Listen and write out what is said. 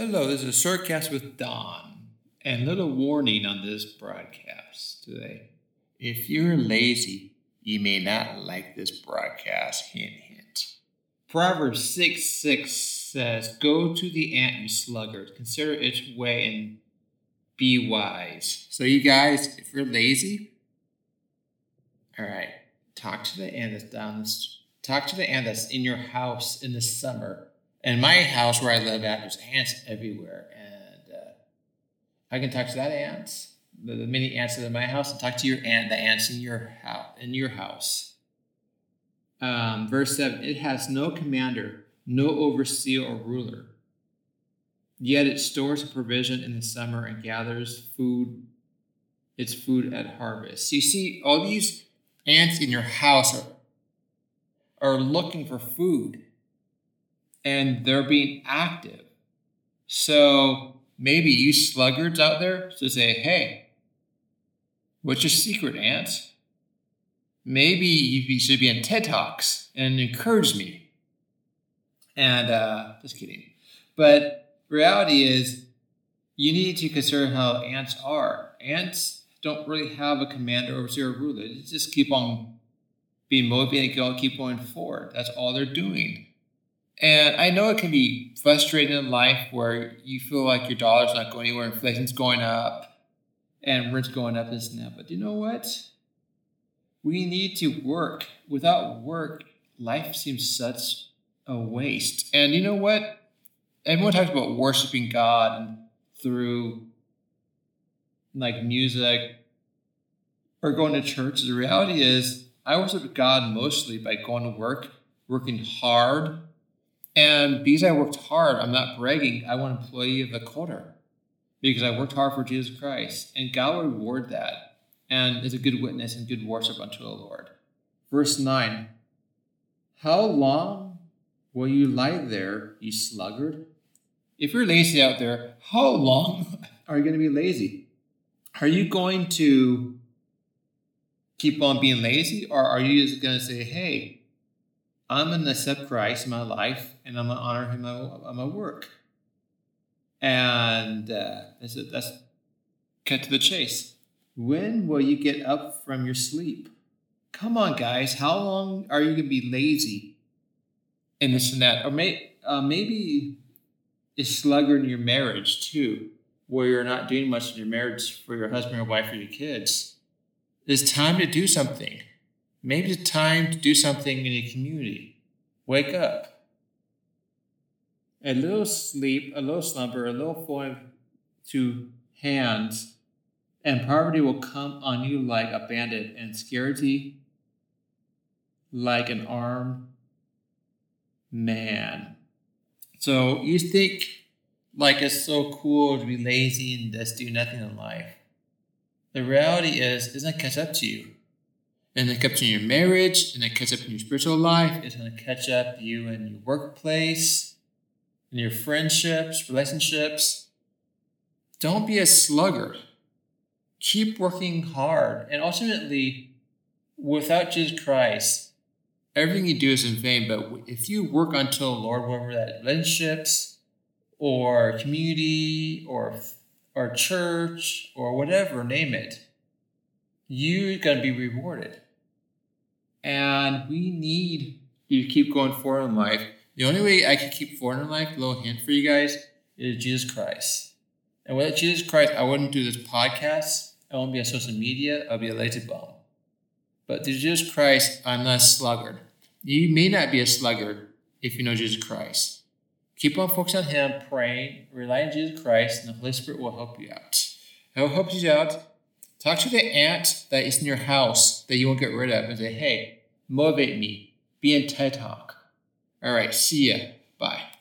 Hello, this is a Shortcast with Don, and little warning on this broadcast today. If you're lazy, you may not like this broadcast. Hint, hint. Proverbs 6 6 says, Go to the ant, you sluggard, consider its way and be wise. So, you guys, if you're lazy, all right, talk to the ant that's down talk to the ant that's in your house in the summer in my house where I live at, there's ants everywhere, and uh, I can talk to that ant, the, the many ants that are in my house, and talk to your ant, the ants in your house. In your house. Um, verse seven: It has no commander, no overseer or ruler. Yet it stores provision in the summer and gathers food, its food at harvest. So you see, all these ants in your house are, are looking for food and they're being active. So maybe you sluggards out there to say, hey, what's your secret, ants? Maybe you should be in TED Talks and encourage me. And uh, just kidding. But reality is, you need to consider how ants are. Ants don't really have a commander, or or ruler. They just keep on being motivated and keep going forward. That's all they're doing. And I know it can be frustrating in life where you feel like your dollar's not going anywhere, inflation's going up, and rent's going up, this and that. But you know what? We need to work. Without work, life seems such a waste. And you know what? Everyone talks about worshiping God through like music or going to church. The reality is, I worship God mostly by going to work, working hard, and because I worked hard, I'm not bragging, I want an employee of the quarter because I worked hard for Jesus Christ. And God will reward that and is a good witness and good worship unto the Lord. Verse 9 How long will you lie there, you sluggard? If you're lazy out there, how long are you going to be lazy? Are you going to keep on being lazy, or are you just going to say, hey, I'm going to accept Christ in my life and I'm going to honor him on my work. And uh, that's, it, that's cut to the chase. When will you get up from your sleep? Come on, guys. How long are you going to be lazy and this and that? Or may, uh, maybe it's sluggard in your marriage too, where you're not doing much in your marriage for your husband or wife or your kids. It's time to do something. Maybe it's time to do something in a community. Wake up. A little sleep, a little slumber, a little folding to hands, and poverty will come on you like a bandit, and scarcity like an armed man. So you think like it's so cool to be lazy and just do nothing in life. The reality is, it doesn't catch up to you and it catch up in your marriage, and it catch up in your spiritual life. It's going to catch up you in your workplace, in your friendships, relationships. Don't be a sluggard. Keep working hard. And ultimately, without Jesus Christ, everything you do is in vain. But if you work unto the Lord, whether that relationships or community or or church or whatever, name it, you're going to be rewarded. And we need you to keep going forward in life. The only way I can keep forward in life, little hint for you guys, is Jesus Christ. And without Jesus Christ, I wouldn't do this podcast. I won't be on social media. I'll be a lazy bum. But through Jesus Christ, I'm not a sluggard. You may not be a sluggard if you know Jesus Christ. Keep on focusing on Him, praying, rely on Jesus Christ, and the Holy Spirit will help you out. I will help you out. Talk to the ant that is in your house that you won't get rid of and say, hey, motivate me. Be in TED Talk. All right, see ya. Bye.